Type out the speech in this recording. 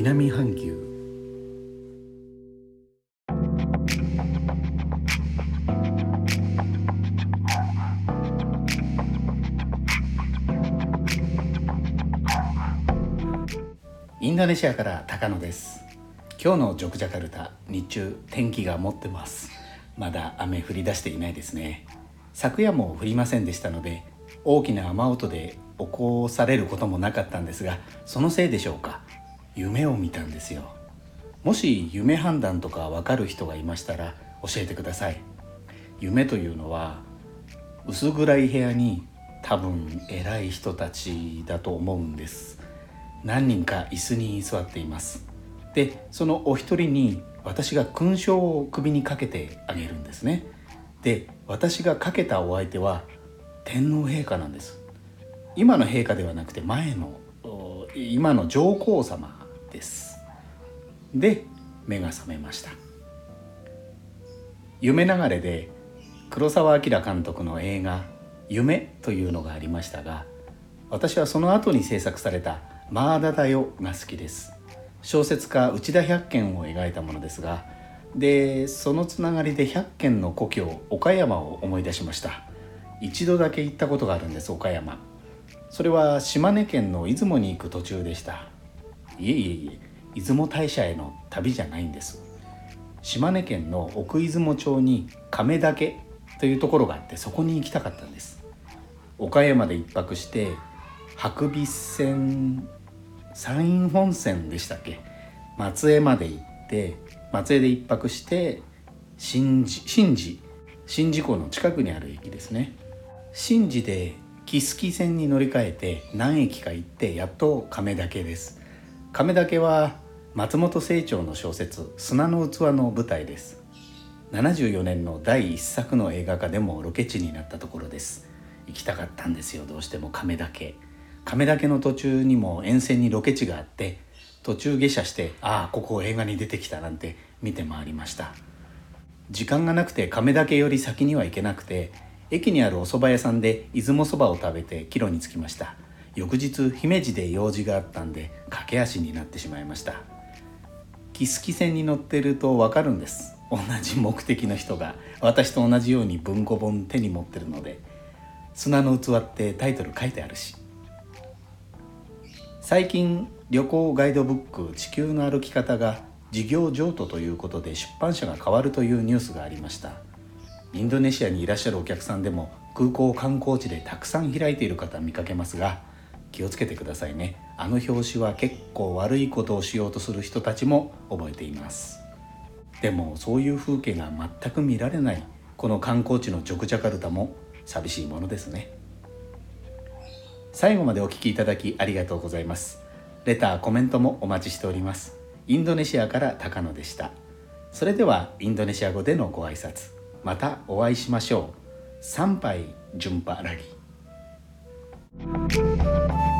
南半球。インドネシアから高野です。今日のジョクジャカルタ日中天気が持ってます。まだ雨降り出していないですね。昨夜も降りませんでしたので大きな雨音で起こされることもなかったんですがそのせいでしょうか。夢を見たんですよ。もし夢判断とかわかる人がいましたら教えてください。夢というのは薄暗い部屋に多分偉い人たちだと思うんです。何人か椅子に座っています。でそのお一人に私が勲章を首にかけてあげるんですね。で私がかけたお相手は天皇陛下なんです。今の陛下ではなくて前の今の上皇様。です。で目が覚めました。夢流れで黒澤明監督の映画「夢」というのがありましたが私はその後に制作された「マーダだよ」が好きです。小説家内田百軒を描いたものですがでそのつながりで百軒の故郷岡山を思い出しました。一度だけ行ったことがあるんです岡山。それは島根県の出雲に行く途中でした。いえいえいえ出雲大社への旅じゃないんです。島根県の奥出雲町に亀岳というところがあってそこに行きたかったんです。岡山で一泊して白尾線山陰本線でしたっけ？松江まで行って松江で一泊して新寺新寺宍道湖の近くにある駅ですね。新寺で木槻線に乗り換えて何駅か行ってやっと亀岳です。亀岳は松本清張の小説「砂の器」の舞台です。74年の第1作の映画化でもロケ地になったところです。行きたかったんですよ。どうしても亀岳。亀岳の途中にも沿線にロケ地があって途中下車してああここ映画に出てきたなんて見て回りました。時間がなくて亀岳より先には行けなくて駅にあるお蕎麦屋さんで出雲そばを食べて帰路に着きました。翌日姫路で用事があったんで駆け足になってしまいました。木槻線に乗ってると分かるんです。同じ目的の人が。私と同じように文庫本手に持ってるので「砂の器」ってタイトル書いてあるし。最近旅行ガイドブック「地球の歩き方」が事業譲渡ということで出版社が変わるというニュースがありました。インドネシアにいらっしゃるお客さんでも空港観光地でたくさん開いている方見かけますが気をつけてくださいね。あの表紙は結構悪いことをしようとする人たちも覚えています。でもそういう風景が全く見られないこの観光地のジョクジャカルタも寂しいものですね。最後までお聴きいただきありがとうございます。レターコメントもお待ちしております。インドネシアから高野でした。それではインドネシア語でのご挨拶。またお会いしましょう。参拝順波ラギ。Thank you.